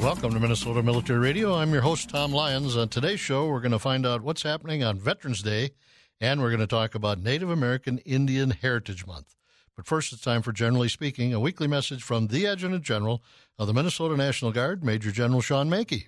Welcome to Minnesota Military Radio. I'm your host, Tom Lyons. On today's show, we're going to find out what's happening on Veterans Day, and we're going to talk about Native American Indian Heritage Month. But first, it's time for Generally Speaking, a weekly message from the Adjutant General of the Minnesota National Guard, Major General Shawn Manke.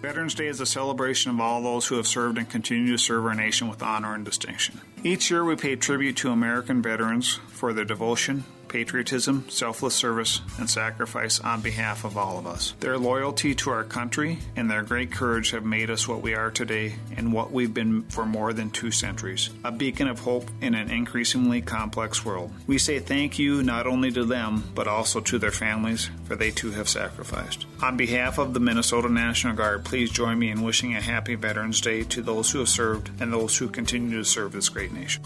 Veterans Day is a celebration of all those who have served and continue to serve our nation with honor and distinction. Each year, we pay tribute to American veterans for their devotion, patriotism, selfless service, and sacrifice on behalf of all of us. Their loyalty to our country and their great courage have made us what we are today and what we've been for more than two centuries a beacon of hope in an increasingly complex world. We say thank you not only to them, but also to their families, for they too have sacrificed. On behalf of the Minnesota National Guard, please join me in wishing a happy Veterans Day to those who have served and those who continue to serve this great nation.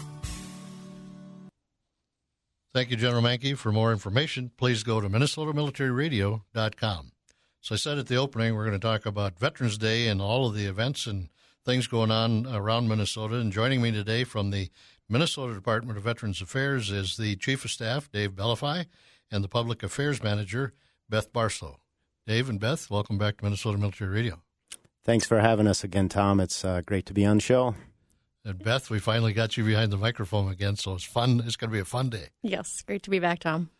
Thank you, General Manke. For more information, please go to minnesotamilitaryradio.com. So I said at the opening, we're going to talk about Veterans Day and all of the events and things going on around Minnesota. And joining me today from the Minnesota Department of Veterans Affairs is the Chief of Staff, Dave Bellefeuille, and the Public Affairs Manager, Beth Barstow. Dave and Beth, welcome back to Minnesota Military Radio. Thanks for having us again, Tom. It's uh, great to be on the show. And Beth, we finally got you behind the microphone again, so it's fun. It's going to be a fun day. Yes, great to be back, Tom.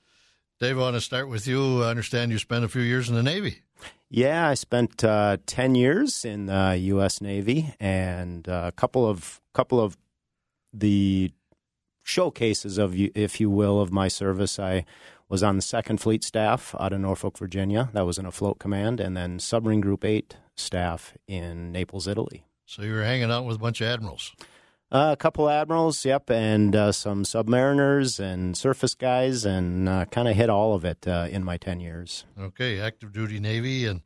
Dave, I want to start with you. I understand you spent a few years in the Navy. Yeah, I spent uh, ten years in the U.S. Navy, and uh, a couple of couple of the showcases of, if you will, of my service. I was on the Second Fleet staff out of Norfolk, Virginia. That was an afloat command, and then Submarine Group Eight staff in Naples, Italy. So you were hanging out with a bunch of admirals. Uh, a couple admirals, yep, and uh, some submariners and surface guys, and uh, kind of hit all of it uh, in my 10 years. Okay, active duty Navy. And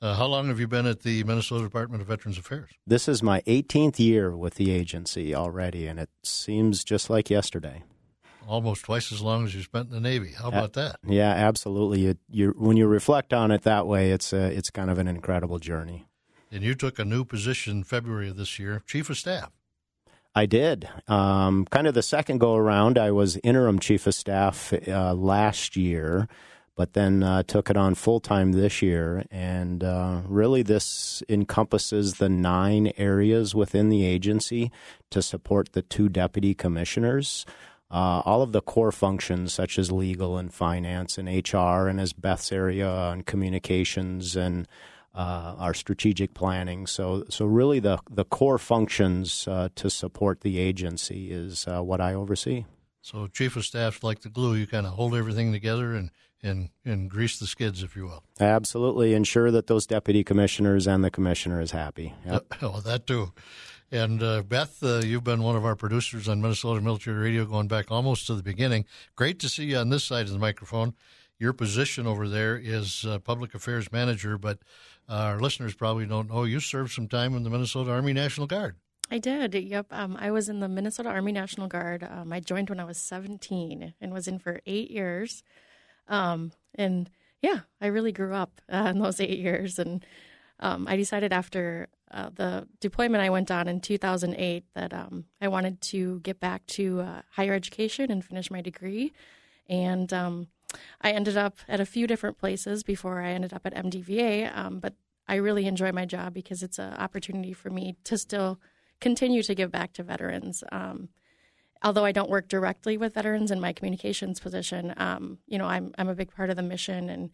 uh, how long have you been at the Minnesota Department of Veterans Affairs? This is my 18th year with the agency already, and it seems just like yesterday. Almost twice as long as you spent in the Navy. How about that? Yeah, absolutely. You, you, when you reflect on it that way, it's, a, it's kind of an incredible journey. And you took a new position in February of this year, Chief of Staff. I did. Um, kind of the second go around, I was interim chief of staff uh, last year, but then uh, took it on full time this year. And uh, really, this encompasses the nine areas within the agency to support the two deputy commissioners. Uh, all of the core functions, such as legal and finance and HR, and as Beth's area on communications and uh, our strategic planning. So, so really, the the core functions uh, to support the agency is uh, what I oversee. So, chief of staff's like the glue; you kind of hold everything together and and and grease the skids, if you will. Absolutely, ensure that those deputy commissioners and the commissioner is happy. Yep. well, that too. And uh, Beth, uh, you've been one of our producers on Minnesota Military Radio going back almost to the beginning. Great to see you on this side of the microphone. Your position over there is uh, public affairs manager, but our listeners probably don't know you served some time in the Minnesota Army National Guard. I did. Yep. Um, I was in the Minnesota Army National Guard. Um, I joined when I was 17 and was in for eight years. Um, and yeah, I really grew up uh, in those eight years. And um, I decided after uh, the deployment I went on in 2008 that um, I wanted to get back to uh, higher education and finish my degree. And um, I ended up at a few different places before I ended up at MDVA, um, but I really enjoy my job because it's an opportunity for me to still continue to give back to veterans. Um, although I don't work directly with veterans in my communications position, um, you know, I'm I'm a big part of the mission and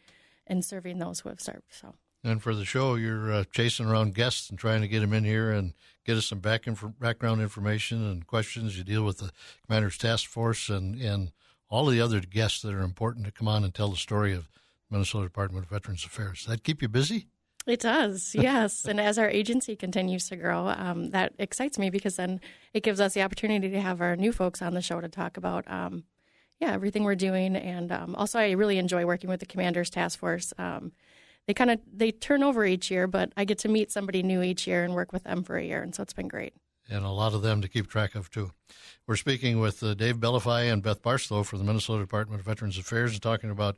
and serving those who have served. So. And for the show, you're uh, chasing around guests and trying to get them in here and get us some back inf- background information and questions. You deal with the commander's task force and and all of the other guests that are important to come on and tell the story of Minnesota Department of Veterans Affairs. Does that keep you busy? It does, yes. and as our agency continues to grow, um, that excites me because then it gives us the opportunity to have our new folks on the show to talk about, um, yeah, everything we're doing. And um, also, I really enjoy working with the Commanders Task Force. Um, they kind of they turn over each year, but I get to meet somebody new each year and work with them for a year, and so it's been great and a lot of them to keep track of too. We're speaking with uh, Dave Bellefeuille and Beth Barstow from the Minnesota Department of Veterans Affairs and talking about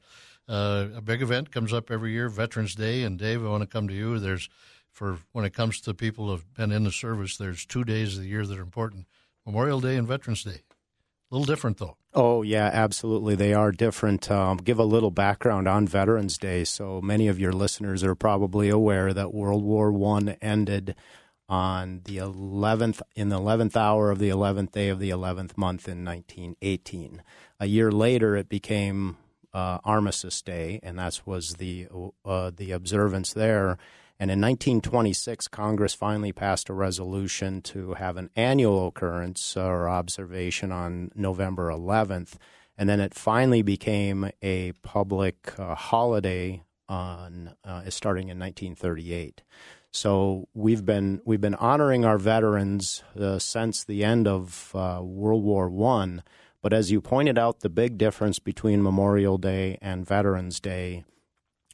uh, a big event comes up every year, Veterans Day. And Dave, I want to come to you. There's for when it comes to people who've been in the service, there's two days of the year that are important: Memorial Day and Veterans Day. A little different, though. Oh, yeah, absolutely. They are different. Um, give a little background on Veterans Day. So many of your listeners are probably aware that World War One ended on the 11th in the 11th hour of the 11th day of the 11th month in 1918. A year later, it became uh, Armistice Day, and that was the uh, the observance there. And in 1926, Congress finally passed a resolution to have an annual occurrence or observation on November 11th. And then it finally became a public uh, holiday on uh, starting in 1938. So we've been we've been honoring our veterans uh, since the end of uh, World War One. But as you pointed out, the big difference between Memorial Day and Veterans Day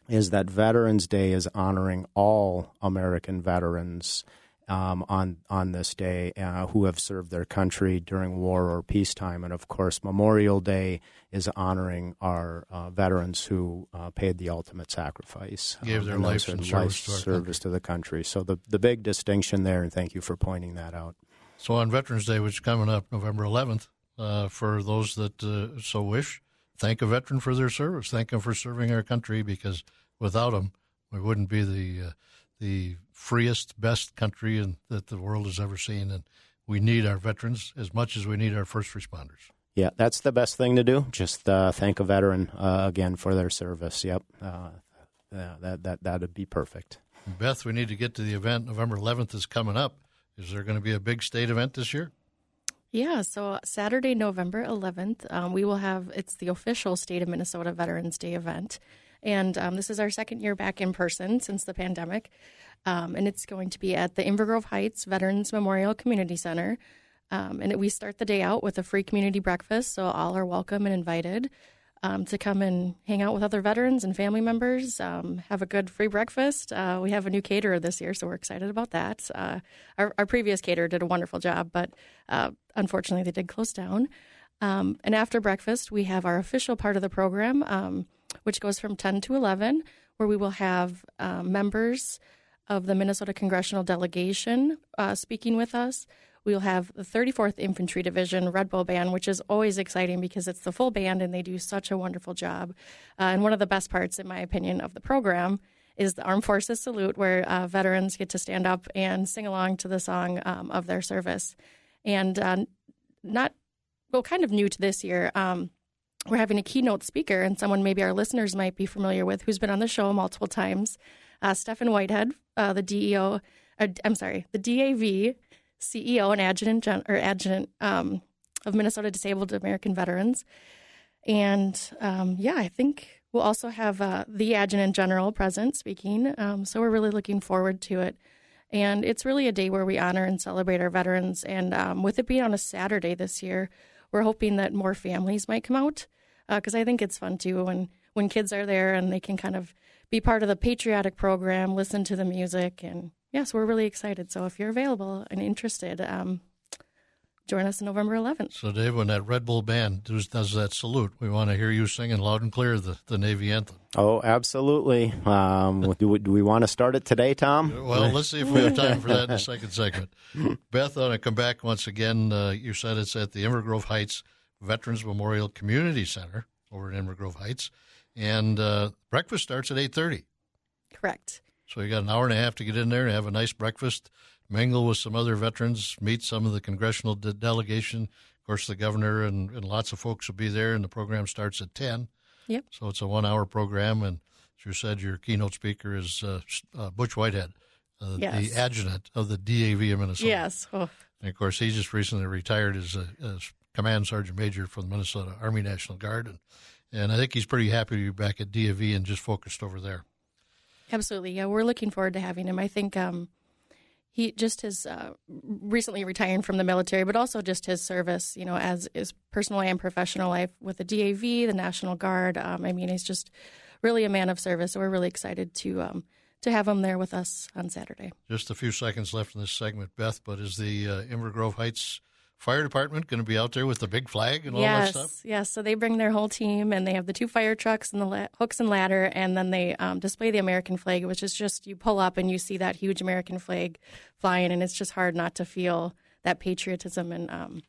is that Veterans Day is honoring all American veterans um, on on this day uh, who have served their country during war or peacetime, and of course, Memorial Day is honoring our uh, veterans who uh, paid the ultimate sacrifice, gave their lives in service, to, service to the country. So the the big distinction there, and thank you for pointing that out. So on Veterans Day, which is coming up November 11th, uh, for those that uh, so wish, thank a veteran for their service. Thank them for serving our country because without them, we wouldn't be the uh, the freest, best country in, that the world has ever seen. And we need our veterans as much as we need our first responders. Yeah, that's the best thing to do. Just uh, thank a veteran uh, again for their service. Yep, uh, that that that'd be perfect. Beth, we need to get to the event. November 11th is coming up. Is there going to be a big state event this year? Yeah, so Saturday, November 11th, um, we will have it's the official State of Minnesota Veterans Day event. And um, this is our second year back in person since the pandemic. Um, and it's going to be at the Inver Grove Heights Veterans Memorial Community Center. Um, and we start the day out with a free community breakfast, so all are welcome and invited um, to come and hang out with other veterans and family members, um, have a good free breakfast. Uh, we have a new caterer this year, so we're excited about that. Uh, our, our, previous caterer did a wonderful job, but uh, unfortunately, they did close down. Um, and after breakfast, we have our official part of the program, um, which goes from 10 to 11, where we will have uh, members of the Minnesota Congressional Delegation uh, speaking with us. We'll have the 34th Infantry Division Red Bull Band, which is always exciting because it's the full band and they do such a wonderful job. Uh, and one of the best parts, in my opinion, of the program is the Armed Forces Salute, where uh, veterans get to stand up and sing along to the song um, of their service. And uh, not, well, kind of new to this year. Um, we're having a keynote speaker and someone maybe our listeners might be familiar with who's been on the show multiple times uh, Stefan Whitehead, uh, the DEO, uh, I'm sorry, the DAV CEO and adjutant gen- or adjutant um, of Minnesota Disabled American Veterans. And um, yeah, I think we'll also have uh, the adjutant general present speaking. Um, so we're really looking forward to it. And it's really a day where we honor and celebrate our veterans. And um, with it being on a Saturday this year, we're hoping that more families might come out because uh, I think it's fun too when when kids are there and they can kind of be part of the patriotic program, listen to the music, and yes, we're really excited. So if you're available and interested, um, join us on November 11th. So, Dave, when that Red Bull band does, does that salute, we want to hear you singing loud and clear the, the Navy anthem. Oh, absolutely. Um, do, we, do, we, want to start it today, Tom? Well, let's see if we have time for that in the second segment. Beth, I want to come back once again. Uh, you said it's at the Inver Grove Heights Veterans Memorial Community Center over in Inver Grove Heights and uh, breakfast starts at eight thirty. Correct. So you got an hour and a half to get in there and have a nice breakfast, mingle with some other veterans, meet some of the congressional de- delegation. Of course, the governor and, and lots of folks will be there, and the program starts at ten. Yep. So it's a one-hour program, and as you said, your keynote speaker is uh, uh, Butch Whitehead, uh, yes. the adjutant of the DAV of Minnesota. Yes. Oh. And of course, he just recently retired as a as command sergeant major for the Minnesota Army National Guard, and and I think he's pretty happy to be back at DAV and just focused over there. Absolutely, yeah, we're looking forward to having him. I think um, he just his uh, recently retiring from the military, but also just his service, you know, as his personal and professional life with the DAV, the National Guard. Um, I mean, he's just really a man of service. So we're really excited to um, to have him there with us on Saturday. Just a few seconds left in this segment, Beth. But is the uh, Inver Grove Heights fire department going to be out there with the big flag and all yes, that stuff? Yes, so they bring their whole team and they have the two fire trucks and the la- hooks and ladder, and then they um, display the American flag, which is just you pull up and you see that huge American flag flying, and it's just hard not to feel that patriotism and um,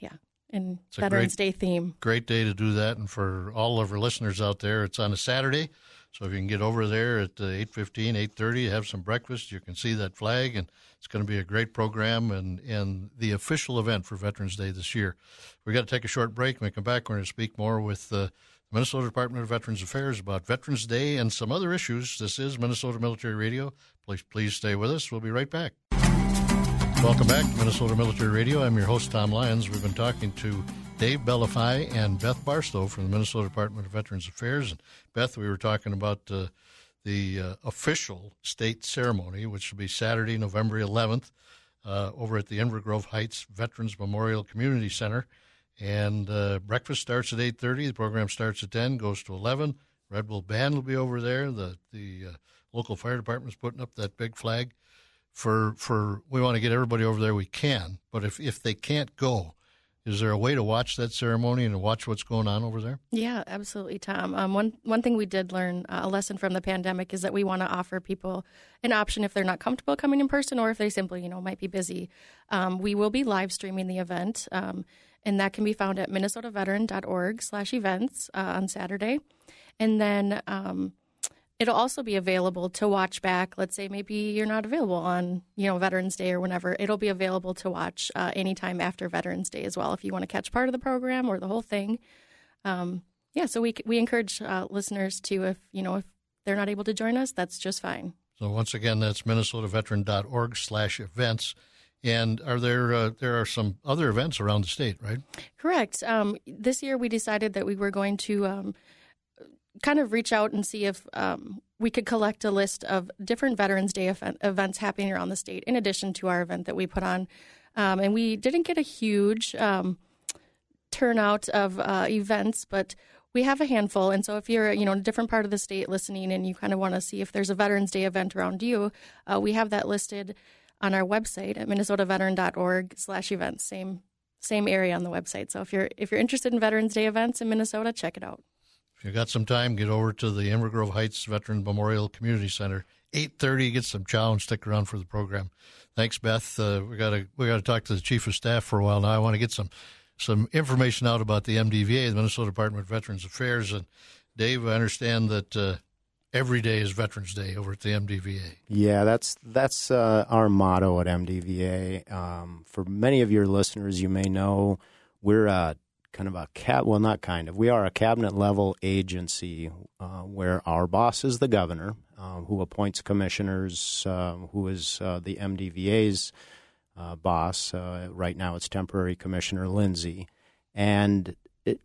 yeah. and it's Veterans great, Day theme. Great day to do that, and for all of our listeners out there, it's on a Saturday. So if you can get over there at uh, 8.15, 8.30, have some breakfast, you can see that flag, and it's going to be a great program and, and the official event for Veterans Day this year. We've got to take a short break. When we come back, we're going to speak more with uh, the Minnesota Department of Veterans Affairs about Veterans Day and some other issues. This is Minnesota Military Radio. Please, please stay with us. We'll be right back. Welcome back to Minnesota Military Radio. I'm your host, Tom Lyons. We've been talking to Dave Bellefeuille and Beth Barstow from the Minnesota Department of Veterans Affairs. And Beth, we were talking about uh, the uh, official state ceremony, which will be Saturday, November 11th, uh, over at the Inver Grove Heights Veterans Memorial Community Center. And uh, breakfast starts at 8.30. The program starts at 10, goes to 11. Red Bull Band will be over there. The, the uh, local fire department is putting up that big flag. For, for we want to get everybody over there we can, but if, if they can't go, is there a way to watch that ceremony and watch what's going on over there? Yeah, absolutely, Tom. Um, one one thing we did learn uh, a lesson from the pandemic is that we want to offer people an option if they're not comfortable coming in person or if they simply you know might be busy. Um, we will be live streaming the event, um, and that can be found at minnesotaveteran.org/events uh, on Saturday, and then um, it'll also be available to watch back. Let's say maybe you're not available on you know Veterans Day or whenever. It'll be available to watch uh, anytime after Veterans Day as well if you want to catch part of the program or the whole thing. Um, yeah, so we we encourage uh, listeners to if you know if they're not able to join us, that's just fine. So once again, that's minnesotaveteran.org/events. And are there uh, there are some other events around the state, right? Correct. Um, this year we decided that we were going to um, kind of reach out and see if um, we could collect a list of different Veterans Day event, events happening around the state, in addition to our event that we put on. Um, and we didn't get a huge um, turnout of uh, events, but we have a handful. And so if you're, you know, in a different part of the state listening and you kind of want to see if there's a Veterans Day event around you, uh, we have that listed on our website at minnesotaveteran.org slash events. Same same area on the website. So if you're if you're interested in Veterans Day events in Minnesota, check it out. If you got some time, get over to the Inver Grove Heights Veteran Memorial Community Center. Eight thirty, get some chow and stick around for the program. Thanks, Beth. Uh, we got to we got to talk to the chief of staff for a while now. I want to get some some information out about the MDVA, the Minnesota Department of Veterans Affairs. And Dave, I understand that uh, every day is Veterans Day over at the MDVA. Yeah, that's that's uh, our motto at MDVA. Um, for many of your listeners, you may know we're a kind of a cat. Well, not kind of. We are a cabinet level agency uh, where our boss is the governor, uh, who appoints commissioners, uh, who is uh, the MDVA's uh, boss. Uh, right now, it's temporary commissioner Lindsay, and it,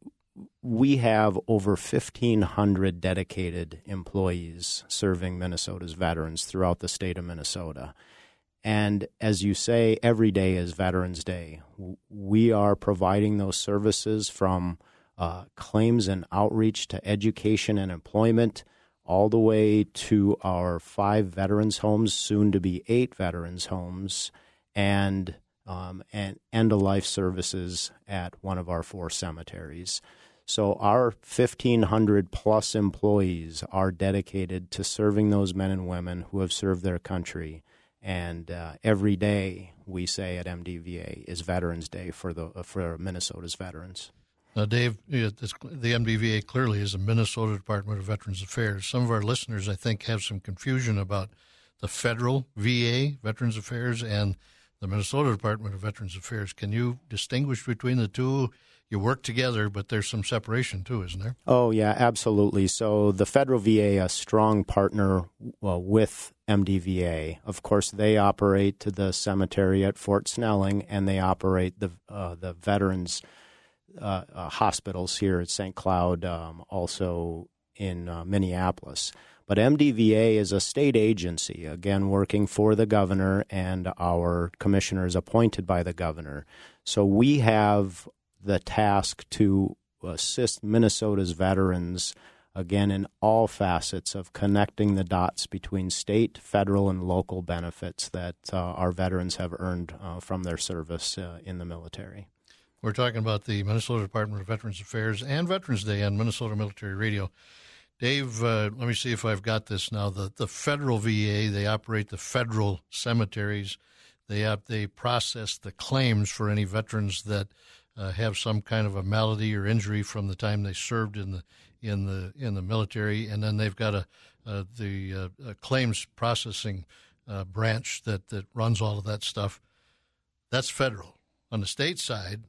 we have over 1,500 dedicated employees serving Minnesota's veterans throughout the state of Minnesota. And as you say, every day is Veterans Day. We are providing those services from uh, claims and outreach to education and employment, all the way to our five veterans homes, soon to be eight veterans homes, and um, and end of life services at one of our four cemeteries. So our 1,500 plus employees are dedicated to serving those men and women who have served their country and uh, every day we say at MDVA is Veterans Day for the uh, for Minnesota's veterans. Now, Dave, uh, the MDVA clearly is the Minnesota Department of Veterans Affairs. Some of our listeners, I think, have some confusion about the federal VA, Veterans Affairs, and the Minnesota Department of Veterans Affairs. Can you distinguish between the two? you work together, but there's some separation too, isn't there? Oh yeah, absolutely. So the federal VA, a strong partner well, with MDVA. Of course, they operate to the cemetery at Fort Snelling, and they operate the uh, the veterans uh, uh, hospitals here at St. Cloud, um, also in uh, Minneapolis. But MDVA is a state agency, again, working for the governor and our commissioners appointed by the governor. So we have the task to assist Minnesota's veterans again in all facets of connecting the dots between state, federal, and local benefits that uh, our veterans have earned uh, from their service uh, in the military. We're talking about the Minnesota Department of Veterans Affairs and Veterans Day on Minnesota Military Radio. Dave, uh, let me see if I've got this now. The the federal VA they operate the federal cemeteries. They they process the claims for any veterans that uh, have some kind of a malady or injury from the time they served in the in the in the military, and then they've got a uh, the uh, claims processing uh, branch that that runs all of that stuff. That's federal. On the state side,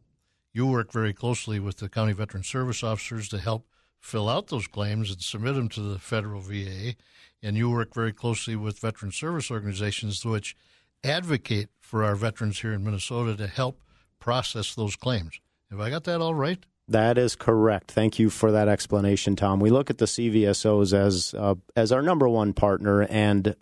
you work very closely with the county veteran service officers to help fill out those claims and submit them to the federal VA, and you work very closely with veteran service organizations which advocate for our veterans here in Minnesota to help process those claims. Have I got that all right? That is correct. Thank you for that explanation, Tom. We look at the CVSOs as uh, as our number one partner and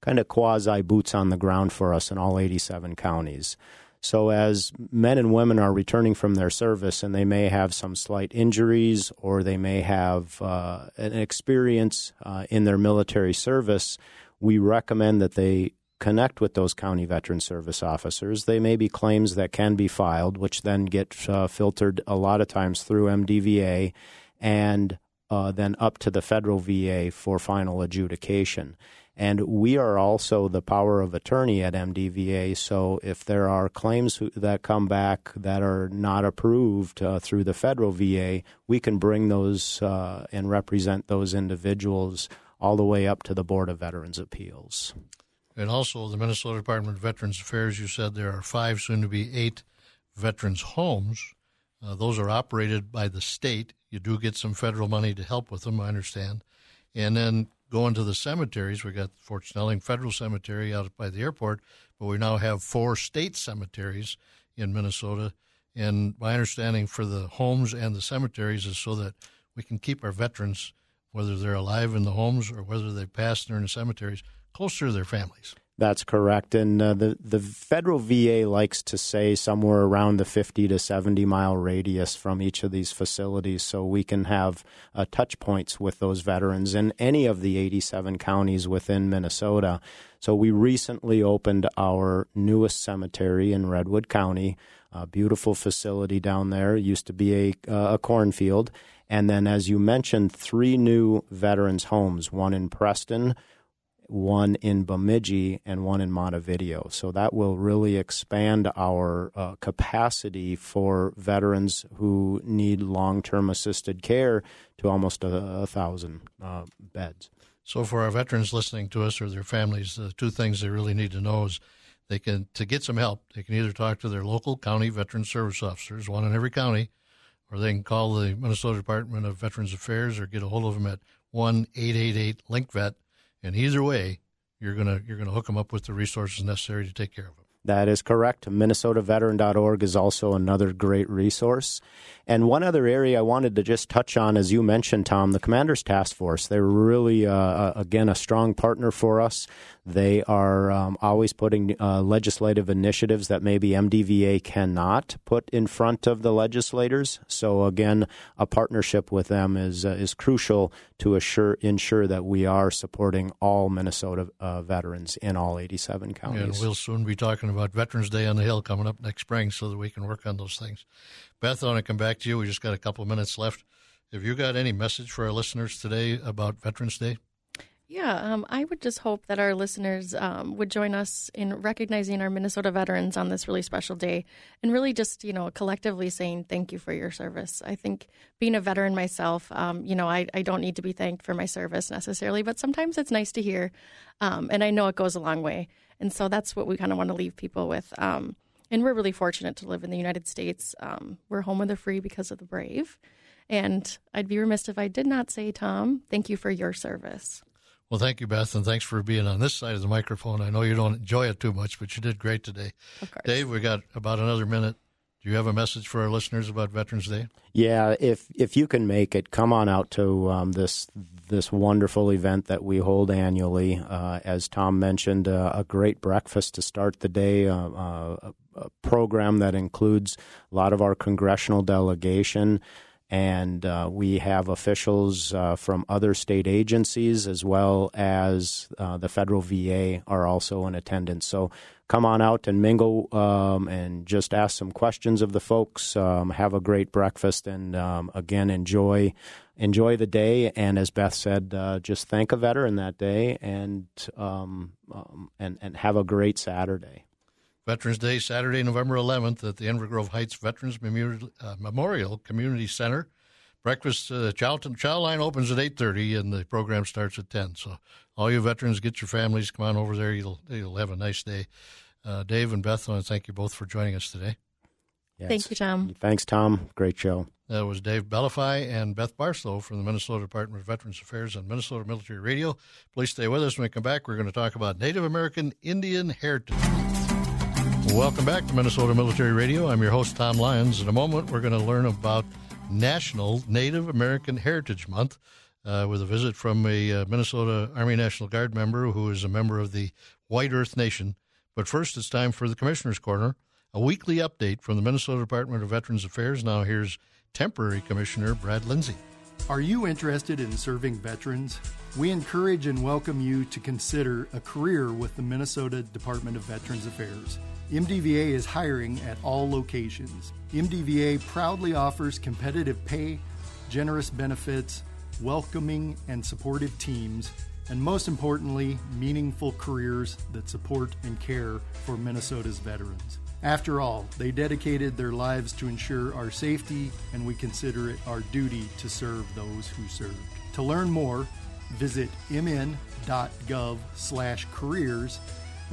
kind of quasi boots on the ground for us in all 87 counties. So, as men and women are returning from their service and they may have some slight injuries or they may have uh, an experience uh, in their military service, we recommend that they connect with those county veteran service officers. They may be claims that can be filed, which then get uh, filtered a lot of times through MDVA and uh, then up to the federal VA for final adjudication. And we are also the power of attorney at MDVA. So if there are claims that come back that are not approved uh, through the federal VA, we can bring those uh, and represent those individuals all the way up to the Board of Veterans Appeals. And also, the Minnesota Department of Veterans Affairs, you said there are five, soon to be eight veterans' homes. Uh, those are operated by the state. You do get some federal money to help with them, I understand. And then going to the cemeteries, we got Fort Snelling Federal Cemetery out by the airport, but we now have four state cemeteries in Minnesota. And my understanding for the homes and the cemeteries is so that we can keep our veterans, whether they're alive in the homes or whether they've passed in the cemeteries, closer to their families. That's correct, and uh, the the federal VA likes to say somewhere around the fifty to seventy mile radius from each of these facilities, so we can have uh, touch points with those veterans in any of the eighty seven counties within Minnesota. So we recently opened our newest cemetery in Redwood County, a beautiful facility down there. It used to be a uh, a cornfield, and then as you mentioned, three new veterans homes, one in Preston one in Bemidji, and one in Montevideo. So that will really expand our uh, capacity for veterans who need long term assisted care to almost a, a thousand uh, beds. So, for our veterans listening to us or their families, the two things they really need to know is they can to get some help. They can either talk to their local county veteran service officers, one in every county, or they can call the Minnesota Department of Veterans Affairs or get a hold of them at one eight eight eight Link Vet and either way, you're gonna you're gonna hook them up with the resources necessary to take care of them. That is correct. MinnesotaVeteran.org is also another great resource. And one other area I wanted to just touch on, as you mentioned, Tom, the Commanders Task Force. They're really, uh, uh again, a strong partner for us. They are um, always putting uh, legislative initiatives that maybe MDVA cannot put in front of the legislators. So again, a partnership with them is uh, is crucial to assure ensure that we are supporting all Minnesota uh, veterans in all 87 counties. And we'll soon be talking about Veterans Day on the Hill coming up next spring, so that we can work on those things. Beth, I want to come back to you. We just got a couple of minutes left. Have you got any message for our listeners today about Veterans Day? Yeah, um, I would just hope that our listeners um, would join us in recognizing our Minnesota veterans on this really special day and really just, you know, collectively saying thank you for your service. I think being a veteran myself, um, you know, I, I, don't need to be thanked for my service necessarily, but sometimes it's nice to hear. Um, and I know it goes a long way. And so that's what we kind of want to leave people with. Um, and we're really fortunate to live in the United States. Um, we're home of the free because of the brave. And I'd be remiss if I did not say, Tom, thank you for your service. Well, thank you, Beth, and thanks for being on this side of the microphone. I know you don't enjoy it too much, but you did great today. Of course. Dave, we got about another minute. Do you have a message for our listeners about Veterans Day? Yeah, if if you can make it, come on out to um, this this wonderful event that we hold annually. Uh, as Tom mentioned, uh, a great breakfast to start the day, uh, uh a program that includes a lot of our congressional delegation and uh, we have officials uh, from other state agencies as well as uh, the federal VA are also in attendance. So come on out and mingle um, and just ask some questions of the folks. Um, have a great breakfast and um, again enjoy enjoy the day. And as Beth said, uh, just thank a veteran that day and um, um, and and have a great Saturday. Veterans Day, Saturday, November 11th at the Inver Grove Heights Veterans uh, Memorial Community Center. Breakfast, uh, chow, chow line opens at 8.30 and the program starts at 10. So all you veterans, get your families, come on over there. You'll, you'll have a nice day. Uh, Dave and Beth, I want to thank you both for joining us today. Yes. Thank you, Tom. Thanks, Tom. Great show. That was Dave Bellefeuille and Beth Barstow from the Minnesota Department of Veterans Affairs on Minnesota Military Radio. Please stay with us when we come back. We're going to talk about Native American Indian heritage. Welcome back to Minnesota Military Radio. I'm your host, Tom Lyons. In a moment, we're going to learn about National Native American Heritage Month uh, with a visit from a uh, Minnesota Army National Guard member who is a member of the White Earth Nation. But first, it's time for the Commissioner's Corner, a weekly update from the Minnesota Department of Veterans Affairs. Now, here's temporary Commissioner Brad Lindsay. Are you interested in serving veterans? We encourage and welcome you to consider a career with the Minnesota Department of Veterans Affairs. MDVA is hiring at all locations. MDVA proudly offers competitive pay, generous benefits, welcoming and supportive teams, and most importantly, meaningful careers that support and care for Minnesota's veterans. After all, they dedicated their lives to ensure our safety, and we consider it our duty to serve those who served. To learn more, visit mn.gov/careers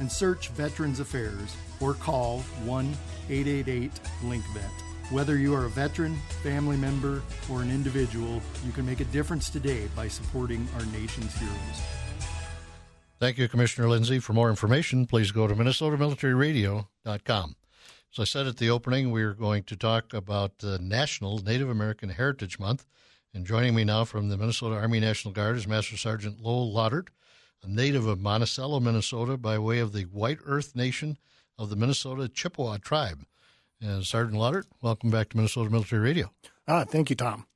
and search Veterans Affairs or call 1-888-LINKVET. Whether you are a veteran, family member, or an individual, you can make a difference today by supporting our nation's heroes. Thank you, Commissioner Lindsay. For more information, please go to minnesotamilitaryradio.com. As I said at the opening, we are going to talk about the National Native American Heritage Month. And joining me now from the Minnesota Army National Guard is Master Sergeant Lowell Laudert, a native of Monticello, Minnesota, by way of the White Earth Nation of the Minnesota Chippewa tribe. And Sergeant Laudert, welcome back to Minnesota Military Radio. Ah, thank you, Tom.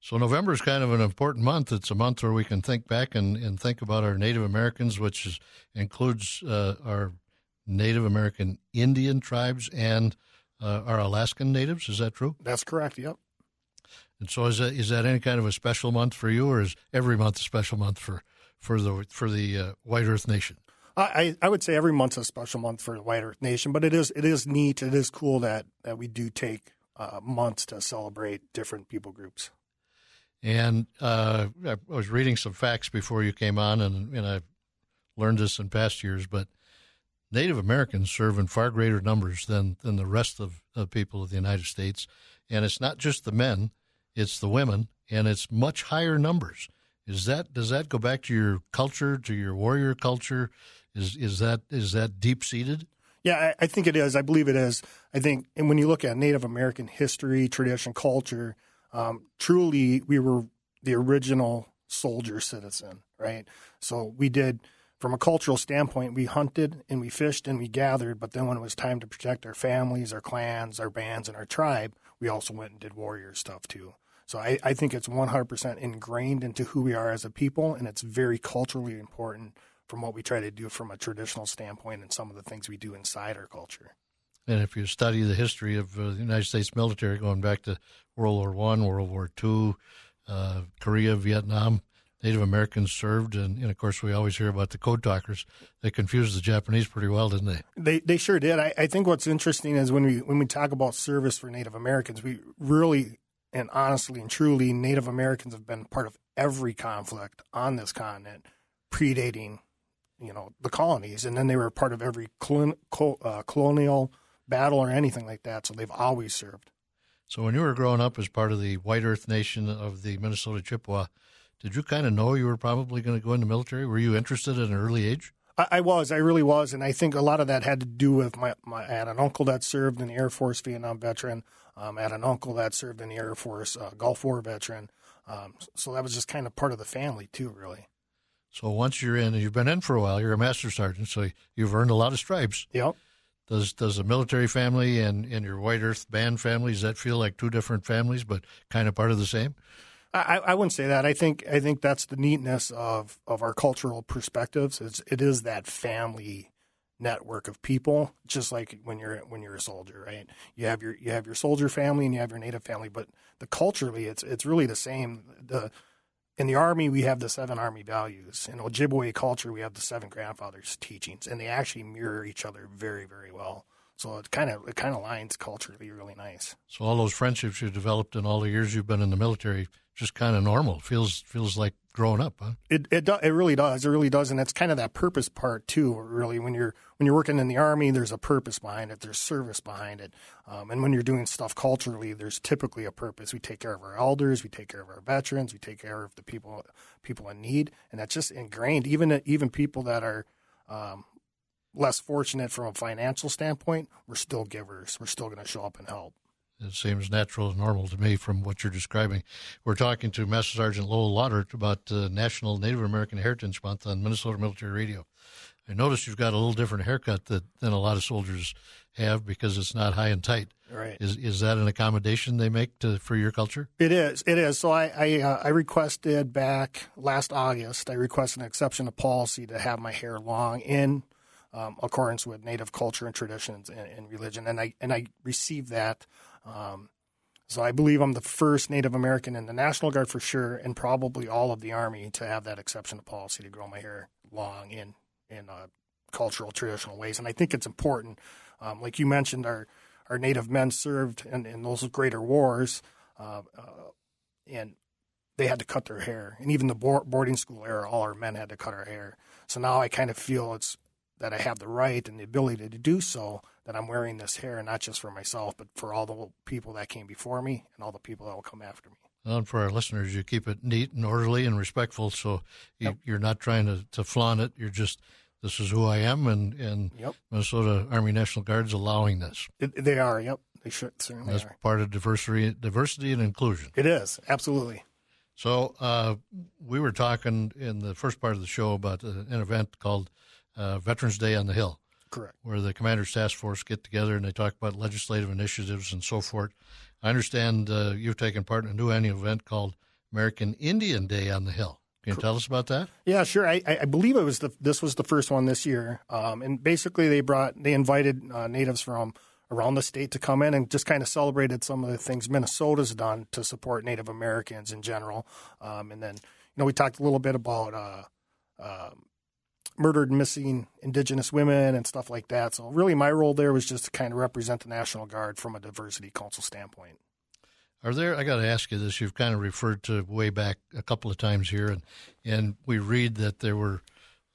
So November is kind of an important month. It's a month where we can think back and, and think about our Native Americans, which is, includes uh, our Native American Indian tribes and uh, our Alaskan natives. Is that true? That's correct. Yep. And so, is that is that any kind of a special month for you, or is every month a special month for for the for the uh, White Earth Nation? I, I would say every month's a special month for the White Earth Nation, but it is it is neat. It is cool that that we do take uh, months to celebrate different people groups. And uh, I was reading some facts before you came on, and, and I've learned this in past years, but Native Americans serve in far greater numbers than, than the rest of the people of the United States. And it's not just the men, it's the women, and it's much higher numbers. Is that does that go back to your culture, to your warrior culture? Is is that is that deep seated? Yeah, I, I, think it is. I believe it is. I think, and when you look at Native American history, tradition, culture, um, truly we were the original soldier citizen, right? So we did from a cultural standpoint, we hunted and we fished and we gathered, but then when it was time to protect our families, our clans, our bands, and our tribe, we also went and did warrior stuff too. So I, I think it's 100% ingrained into who we are as a people, and it's very culturally important from what we try to do from a traditional standpoint and some of the things we do inside our culture. And if you study the history of uh, the United States military going back to World War One, World War Two, uh, Korea, Vietnam, Native Americans served, and, and, of course we always hear about the code talkers. They confused the Japanese pretty well, didn't they? They they sure did. I, I think what's interesting is when we when we talk about service for Native Americans, we really and honestly and truly, Native Americans have been part of every conflict on this continent, predating you know the colonies, and then they were part of every colon, uh, colonial battle or anything like that. So they've always served. So when you were growing up as part of the White Earth Nation of the Minnesota Chippewa did you kind of know you were probably going to go into the military? Were you interested at an early age? I, I, was. I really was. And I think a lot of that had to do with my, my I had an uncle that served in the Air Force, Vietnam veteran. Um, I had an uncle that served in the Air Force, uh, Gulf War veteran. Um, so that was just kind of part of the family, too, really. So once you're in, and you've been in for a while, you're a master sergeant, so you've earned a lot of stripes. Yep. Does does the military family and, and your White Earth band family, does that feel like two different families, but kind of part of the same? I, I wouldn't say that. I think I think that's the neatness of of our cultural perspectives. It's it is that family network of people, just like when you're when you're a soldier, right? You have your you have your soldier family and you have your native family, but the culturally it's it's really the same. The in the Army, we have the seven Army values. In Ojibwe culture, we have the seven grandfathers' teachings, and they actually mirror each other very, very well. So it kind of it kind of lines culturally really nice. So all those friendships you developed in all the years you've been in the military, just kind of normal. Feels feels like growing up, huh? It it do, it really does. It really does, and it's kind of that purpose part too. Really, when you're when you're working in the army, there's a purpose behind it. There's service behind it, um, and when you're doing stuff culturally, there's typically a purpose. We take care of our elders, we take care of our veterans, we take care of the people people in need, and that's just ingrained. Even even people that are um, less fortunate from a financial standpoint, we're still givers. We're still going to show up and help. It seems natural and normal to me from what you're describing. We're talking to Master Sergeant Lowell Laudert about uh, National Native American Heritage Month on Minnesota Military Radio. I noticed you've got a little different haircut that, than a lot of soldiers have because it's not high and tight. Right. Is is that an accommodation they make to, for your culture? It is. It is. So I I, uh, I requested back last August. I requested an exception to policy to have my hair long in um, accordance with Native culture and traditions and, and, religion, and I and I received that. Um, so I believe I'm the first Native American in the National Guard for sure, and probably all of the Army to have that exception to policy to grow my hair long in in uh, cultural traditional ways. And I think it's important. Um, like you mentioned, our our Native men served in, in those greater wars, uh, uh, and they had to cut their hair. And even the boarding school era, all our men had to cut our hair. So now I kind of feel it's that I have the right and the ability to do so that I'm wearing this hair, not just for myself, but for all the people that came before me and all the people that will come after me. Well, and for our listeners, you keep it neat and orderly and respectful, so you, are not trying to, to flaunt it. You're just this is who I am, and and yep. Minnesota Army National Guard's allowing this. It, they are. Yep, they should certainly. That's are. part of diversity, diversity and inclusion. It is absolutely. So uh, we were talking in the first part of the show about an event called uh, Veterans Day on the Hill. Correct. Where the Commander's Task Force get together and they talk about legislative initiatives and so forth. I understand uh, you've taken part in a new annual event called American Indian Day on the Hill. Can you tell us about that? Yeah, sure. I, I believe it was the this was the first one this year, um, and basically they brought they invited uh, natives from around the state to come in and just kind of celebrated some of the things Minnesota's done to support Native Americans in general, um, and then you know we talked a little bit about uh, uh, murdered and missing indigenous women and stuff like that. So really, my role there was just to kind of represent the National Guard from a diversity council standpoint. Are there? I got to ask you this. You've kind of referred to way back a couple of times here, and and we read that there were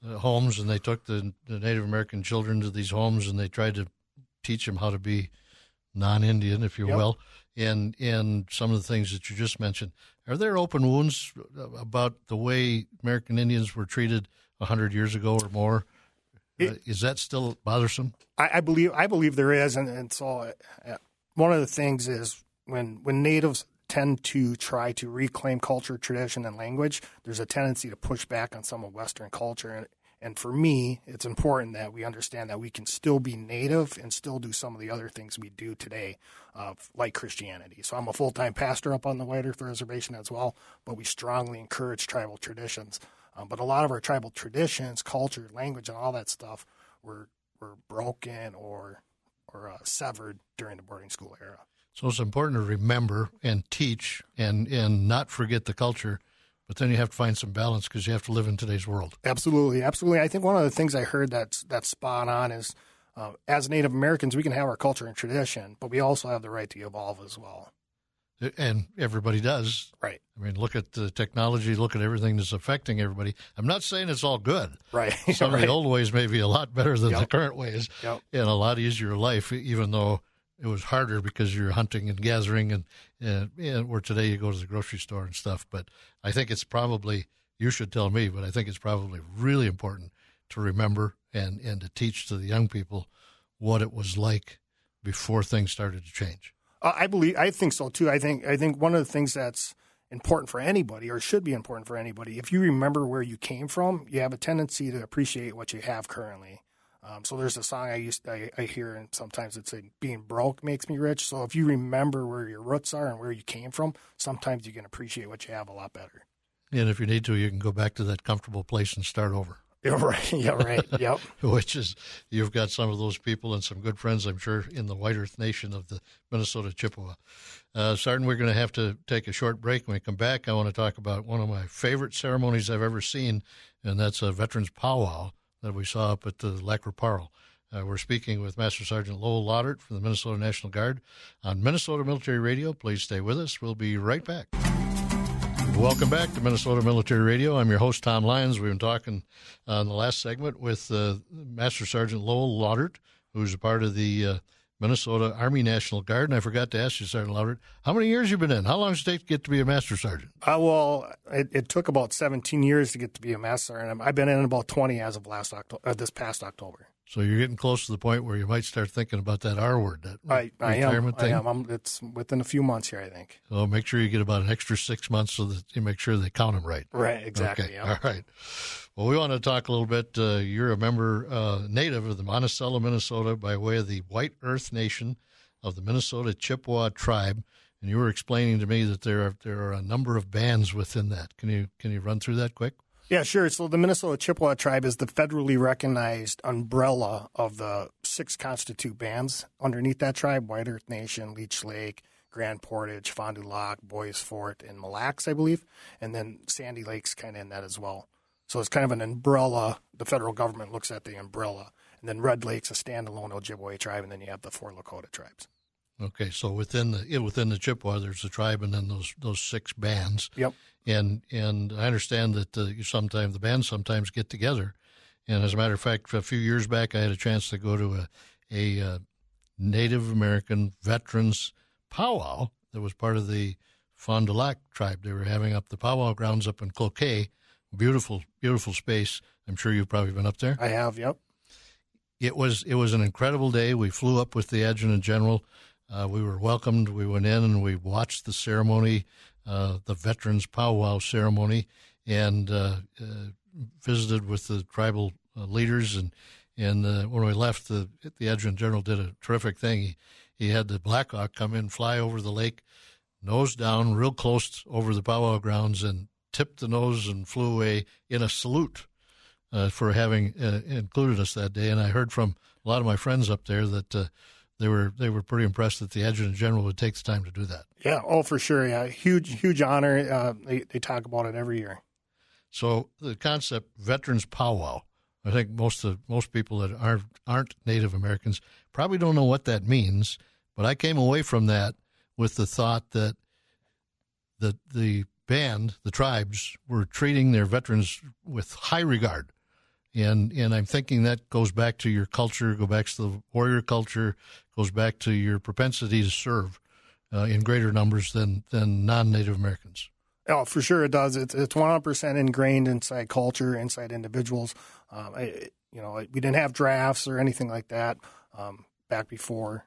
uh, homes, and they took the, the Native American children to these homes, and they tried to teach them how to be non-Indian, if you yep. will, and and some of the things that you just mentioned. Are there open wounds about the way American Indians were treated hundred years ago or more. It, uh, is that still bothersome? I, I, believe I believe there is, and, and so uh, one of the things is when when natives tend to try to reclaim culture, tradition, and language, there's a tendency to push back on some of Western culture. And, and for me, it's important that we understand that we can still be native and still do some of the other things we do today, uh, like Christianity. So I'm a full time pastor up on the White Earth Reservation as well, but we strongly encourage tribal traditions. Um, but a lot of our tribal traditions, culture, language, and all that stuff were were broken or or uh, severed during the boarding school era. So it's important to remember and teach and and not forget the culture, but then you have to find some balance because you have to live in today's world. Absolutely, absolutely. I think one of the things I heard that's that's spot on is. Uh, as Native Americans, we can have our culture and tradition, but we also have the right to evolve as well and everybody does. Right. I mean, look at the technology, look at everything that's affecting everybody. I'm not saying it's all good. Right. Some right. of the old ways may be a lot better than yep. the current ways yep. and a lot easier life, even though it was harder because you're hunting and gathering and, and, and where today you go to the grocery store and stuff. But I think it's probably, you should tell me, but I think it's probably really important to remember and, and to teach to the young people what it was like before things started to change. Uh, I believe, I think so too. I think, I think one of the things that's important for anybody, or should be important for anybody, if you remember where you came from, you have a tendency to appreciate what you have currently. Um, so there's a song I used I, I hear, and sometimes it's a, "Being broke makes me rich." So if you remember where your roots are and where you came from, sometimes you can appreciate what you have a lot better. And if you need to, you can go back to that comfortable place and start over. Yeah, right. Yeah, right. Yep. Which is, you've got some of those people and some good friends, I'm sure, in the White Earth Nation of the Minnesota Chippewa. Uh, Sergeant, we're going to have to take a short break. When we come back, I want to talk about one of my favorite ceremonies I've ever seen, and that's a Veterans Powwow that we saw up at the Lac Parle. Uh, we're speaking with Master Sergeant Lowell Laudert from the Minnesota National Guard on Minnesota Military Radio. Please stay with us. We'll be right back. Welcome back to Minnesota Military Radio. I'm your host, Tom Lyons. We've been talking uh, in the last segment with uh, Master Sergeant Lowell Laudert, who's a part of the uh, Minnesota Army National Guard. And I forgot to ask you, Sergeant Laudert, how many years you been in? How long does it take to get to be a Master Sergeant? Uh, well, it, it, took about 17 years to get to be a Master Sergeant. I've been in about 20 as of last October, uh, this past October. So you're getting close to the point where you might start thinking about that R word, that I, I retirement am, thing. I am. I'm, it's within a few months here, I think. So make sure you get about an extra six months so that you make sure they count them right. Right, exactly. Okay. All right. Well, we want to talk a little bit. Uh, you're a member, uh, native of the Monticello, Minnesota, by way of the White Earth Nation of the Minnesota Chippewa tribe, and you were explaining to me that there are there are a number of bands within that. Can you can you run through that quick? Yeah, sure. So the Minnesota Chippewa tribe is the federally recognized umbrella of the six constitute bands underneath that tribe White Earth Nation, Leech Lake, Grand Portage, Fond du Lac, Bois Forte, and Mille Lacs, I believe. And then Sandy Lake's kind of in that as well. So it's kind of an umbrella. The federal government looks at the umbrella. And then Red Lake's a standalone Ojibwe tribe, and then you have the four Lakota tribes. Okay, so within the within the Chippewa, there's a tribe, and then those those six bands. Yep. And and I understand that uh, sometimes the bands sometimes get together, and as a matter of fact, a few years back, I had a chance to go to a a uh, Native American veterans powwow that was part of the Fond du Lac tribe. They were having up the powwow grounds up in Cloquet. Beautiful, beautiful space. I'm sure you've probably been up there. I have. Yep. It was it was an incredible day. We flew up with the adjutant general. Uh, we were welcomed. We went in and we watched the ceremony, uh, the Veterans Powwow ceremony, and uh, uh visited with the tribal uh, leaders. And and uh, when we left, the the adjutant general did a terrific thing. He he had the Black Hawk come in, fly over the lake, nose down, real close over the powwow grounds, and tipped the nose and flew away in a salute. for having included us that day, and I heard from a lot of my friends up there that they were they were pretty impressed that the adjutant general would take the time to do that. Yeah, oh for sure. Yeah, huge huge honor. Uh, they they talk about it every year. So the concept veterans powwow. I think most of most people that aren't aren't Native Americans probably don't know what that means. But I came away from that with the thought that that the band, the tribes, were treating their veterans with high regard and and I'm thinking that goes back to your culture, go back to the warrior culture, goes back to your propensity to serve uh, in greater numbers than than non-Native Americans. Oh, for sure it does. It's it's 100 percent ingrained inside culture, inside individuals. Um, I, you know, we didn't have drafts or anything like that um, back before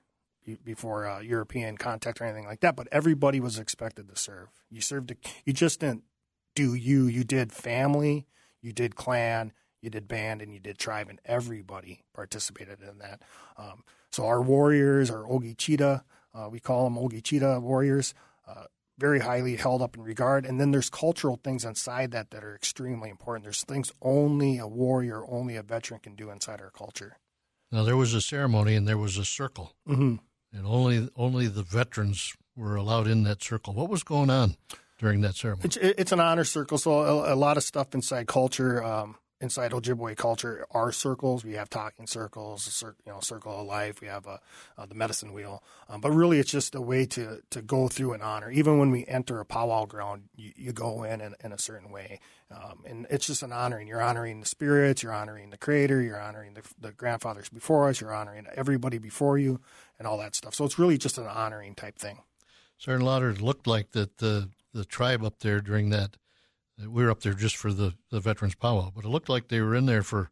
before uh, European contact or anything like that. But everybody was expected to serve. You served. you just didn't do you. You did family. You did clan you did band and you did tribe, and everybody participated in that. Um, so our warriors, our Ogi uh, we call them Ogichidaa warriors, uh, very highly held up in regard. And then there's cultural things inside that that are extremely important. There's things only a warrior, only a veteran can do inside our culture. Now there was a ceremony and there was a circle, mm-hmm. and only only the veterans were allowed in that circle. What was going on? during that ceremony? It's, it's, an honor circle, so a, a lot of stuff inside culture. Um, inside Ojibwe culture are circles. We have talking circles, cir- you know, circle of life. We have a, uh, the medicine wheel. Um, but really, it's just a way to to go through and honor. Even when we enter a powwow ground, you, you go in, in, in a certain way, um, and it's just an honoring. You're honoring the spirits. You're honoring the Creator. You're honoring the, the grandfathers before us. You're honoring everybody before you, and all that stuff. So it's really just an honoring type thing. Sergeant Laudert looked like that the the tribe up there during that we were up there just for the, the veterans powwow, but it looked like they were in there for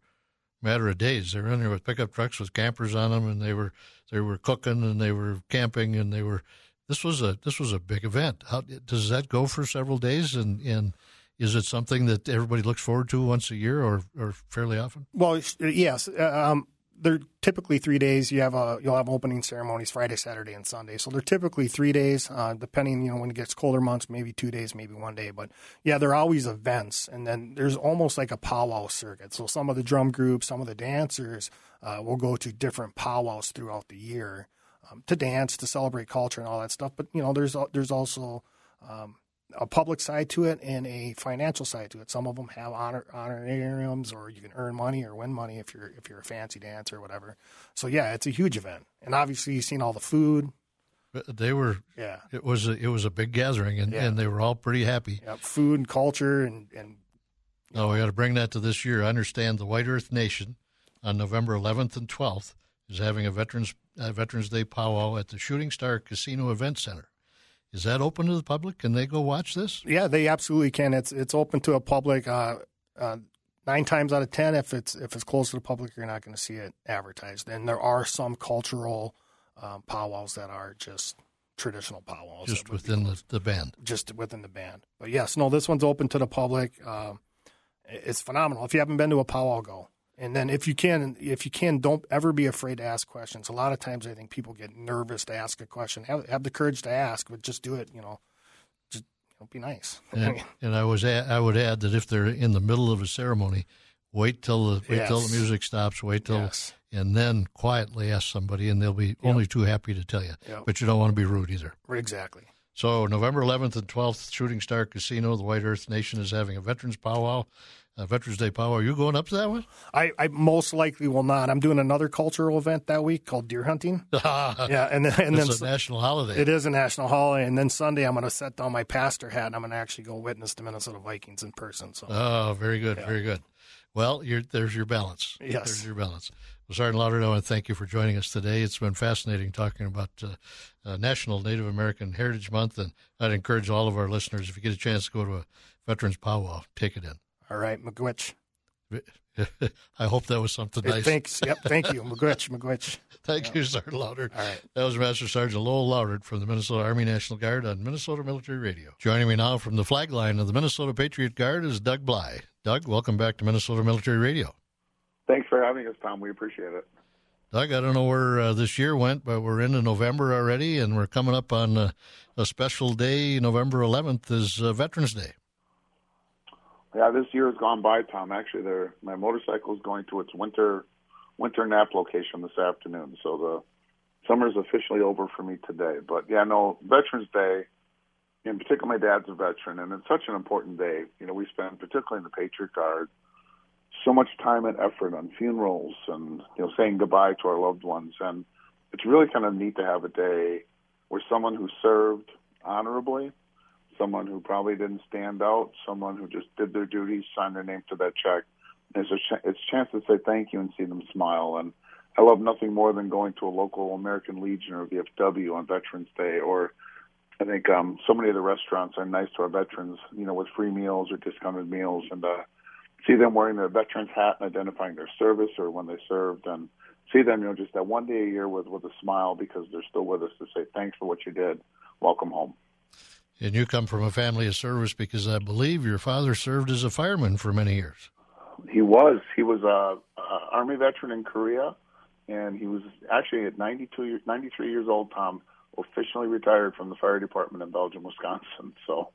a matter of days. They were in there with pickup trucks with campers on them, and they were they were cooking and they were camping and they were. This was a this was a big event. How does that go for several days? And and is it something that everybody looks forward to once a year or or fairly often? Well, yes. Um, they're typically three days. You have a you'll have opening ceremonies Friday, Saturday, and Sunday. So they're typically three days, uh, depending you know when it gets colder months, maybe two days, maybe one day. But yeah, they're always events, and then there's almost like a powwow circuit. So some of the drum groups, some of the dancers uh, will go to different powwows throughout the year um, to dance, to celebrate culture, and all that stuff. But you know, there's there's also um, a public side to it and a financial side to it. Some of them have honor honorariums, or you can earn money or win money if you're if you're a fancy dancer or whatever. So yeah, it's a huge event, and obviously you've seen all the food. They were yeah. It was a, it was a big gathering, and, yeah. and they were all pretty happy. Yeah, food and culture and and. Oh, we got to bring that to this year. I understand the White Earth Nation on November 11th and 12th is having a Veterans uh, Veterans Day powwow at the Shooting Star Casino Event Center. Is that open to the public? Can they go watch this? Yeah, they absolutely can. It's it's open to a public. Uh, uh, nine times out of ten, if it's if it's closed to the public, you're not going to see it advertised. And there are some cultural um, powwows that are just traditional powwows, just within the, the band, just within the band. But yes, no, this one's open to the public. Uh, it's phenomenal. If you haven't been to a powwow, go. And then if you can, if you can, don't ever be afraid to ask questions. A lot of times, I think people get nervous to ask a question. Have have the courage to ask, but just do it. You know, just you know, be nice. And, and I was I would add that if they're in the middle of a ceremony, wait till the wait yes. till the music stops. Wait till yes. and then quietly ask somebody, and they'll be yep. only too happy to tell you. Yep. But you don't want to be rude either. Exactly. So November 11th and 12th, Shooting Star Casino, the White Earth Nation is having a Veterans Powwow uh, Veterans Day Powwow. Are you going up to that one? I, I, most likely will not. I'm doing another cultural event that week called deer hunting. yeah, and then and it's then a national holiday. It is a national holiday, and then Sunday I'm going to set down my pastor hat and I'm going to actually go witness the Minnesota Vikings in person. So. Oh, very good, yeah. very good. Well, there's your balance. Yes, there's your balance. Well, Sergeant Laudert, I want to thank you for joining us today. It's been fascinating talking about uh, uh, National Native American Heritage Month, and I'd encourage all of our listeners, if you get a chance to go to a Veterans Powwow, take it in. All right, Miigwech. I hope that was something nice. Thanks. Yep. Thank you. Miigwech. Miigwech. Thank yep. you, Sergeant Laudert. All right. That was Master Sergeant Lowell Laudert from the Minnesota Army National Guard on Minnesota Military Radio. Joining me now from the flag line of the Minnesota Patriot Guard is Doug Bley. Doug, welcome back to Minnesota Military Radio. Thanks for having us, Tom. We appreciate it. Doug, I don't know where uh, this year went, but we're into November already, and we're coming up on uh, a special day. November 11th is uh, Veterans Day. Yeah, this year has gone by, Tom. Actually, there my motorcycle is going to its winter winter nap location this afternoon. So the summer is officially over for me today. But yeah, no, Veterans Day, in particular, my dad's a veteran, and it's such an important day. You know, we spend, particularly in the Patriot Guard, so much time and effort on funerals and you know saying goodbye to our loved ones, and it's really kind of neat to have a day where someone who served honorably someone who probably didn't stand out, someone who just did their duty, signed their name to that check. It's a, ch- it's a chance to say thank you and see them smile. And I love nothing more than going to a local American Legion or VFW on Veterans Day. Or I think um, so many of the restaurants are nice to our veterans, you know, with free meals or discounted meals, and uh, see them wearing their veterans hat and identifying their service or when they served, and see them, you know, just that one day a year with with a smile because they're still with us to say thanks for what you did. Welcome home. And you come from a family of service because I believe your father served as a fireman for many years. He was. He was a, a Army veteran in Korea, and he was actually at 92, 93 years old. Tom officially retired from the fire department in Belgium, Wisconsin. So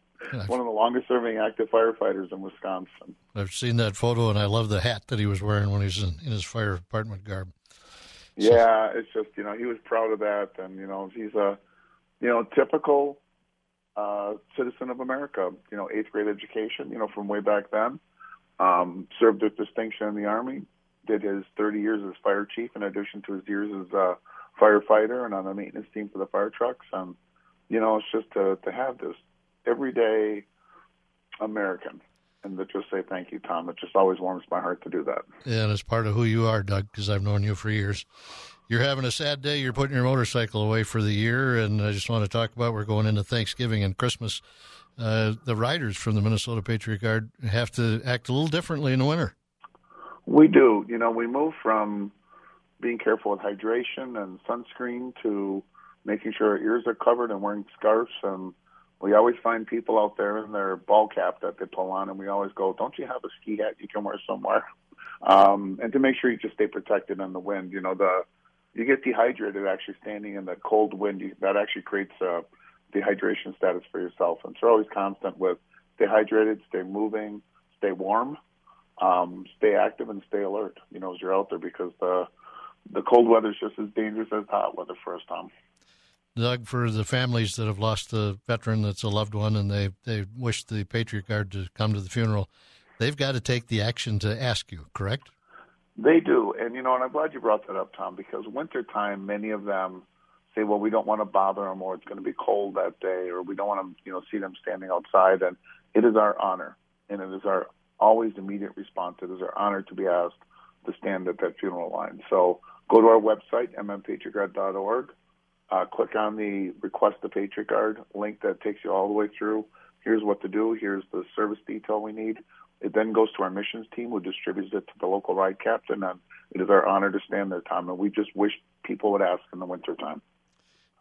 one of the longest serving active firefighters in Wisconsin. I've seen that photo, and I love the hat that he was wearing when he was in, in his fire department garb. So. Yeah, it's just you know he was proud of that, and you know he's a you know typical uh, citizen of America. You know, eighth grade education. You know, from way back then. Um, served with distinction in the Army. Did his 30 years as fire chief in addition to his years as a firefighter and on the maintenance team for the fire trucks. And you know, it's just to to have this everyday American and to just say thank you, Tom. It just always warms my heart to do that. Yeah, and it's part of who you are, Doug, because I've known you for years you're having a sad day. You're putting your motorcycle away for the year, and I just want to talk about we're going into Thanksgiving and Christmas. Uh, the riders from the Minnesota Patriot Guard have to act a little differently in the winter. We do. You know, we move from being careful with hydration and sunscreen to making sure our ears are covered and wearing scarves. And we always find people out there in their ball cap that they pull on, and we always go, "Don't you have a ski hat you can wear somewhere?" um, and to make sure you just stay protected in the wind. You know, the you get dehydrated actually standing in the cold wind. That actually creates a dehydration status for yourself. And so always constant with stay hydrated, stay moving, stay warm, um, stay active, and stay alert. You know, as you're out there because the the cold weather is just as dangerous as hot weather for us, Tom. Doug, for the families that have lost a veteran that's a loved one and they, they wish the Patriot Guard to come to the funeral, they've got to take the action to ask you, correct? They do. And, you know, and I'm glad you brought that up, Tom, because wintertime, many of them say, well, we don't want to bother them or it's going to be cold that day or we don't want to, you know, see them standing outside. And it is our honor and it is our always immediate response. It is our honor to be asked to stand at that funeral line. So go to our website, mnpatriotguard.org uh, click on the Request the Patriot Guard link that takes you all the way through. Here's what to do. Here's the service detail we need. It then goes to our missions team who distributes it to the local ride captain, and it is our honor to stand there, Tom. And we just wish people would ask in the wintertime.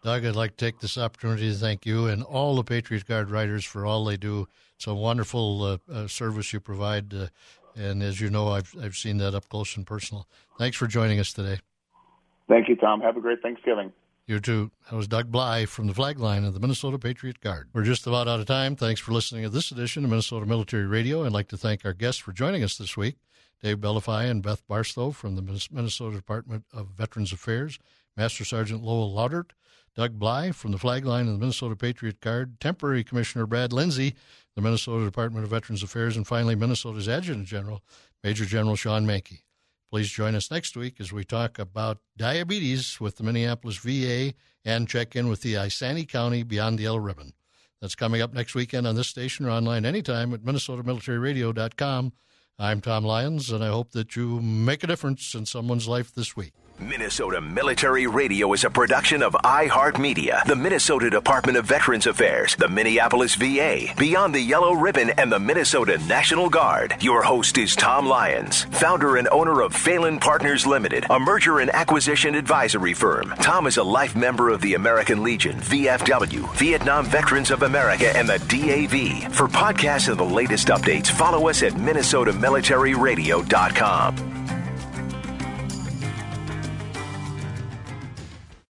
Doug, I'd like to take this opportunity to thank you and all the Patriot Guard riders for all they do. It's a wonderful uh, uh, service you provide, uh, and as you know, I've I've seen that up close and personal. Thanks for joining us today. Thank you, Tom. Have a great Thanksgiving. You too. That was Doug Bley from the flag line of the Minnesota Patriot Guard. We're just about out of time. Thanks for listening to this edition of Minnesota Military Radio. I'd like to thank our guests for joining us this week Dave Bellefeuille and Beth Barstow from the Minnesota Department of Veterans Affairs, Master Sergeant Lowell Laudert, Doug Bley from the flag line of the Minnesota Patriot Guard, Temporary Commissioner Brad Lindsay, the Minnesota Department of Veterans Affairs, and finally Minnesota's Adjutant General, Major General Shawn Manke. Please join us next week as we talk about diabetes with the Minneapolis VA and check in with the Isanti County Beyond the Yellow Ribbon. That's coming up next weekend on this station or online anytime at minnesotamilitaryradio.com. I'm Tom Lyons, and I hope that you make a difference in someone's life this week. Minnesota Military Radio is a production of iHeartMedia, the Minnesota Department of Veterans Affairs, the Minneapolis VA, Beyond the Yellow Ribbon, and the Minnesota National Guard. Your host is Tom Lyons, founder and owner of Phelan Partners Limited, a merger and acquisition advisory firm. Tom is a life member of the American Legion, VFW, Vietnam Veterans of America, and the DAV. For podcasts and the latest updates, follow us at MinnesotaMilitaryRadio.com.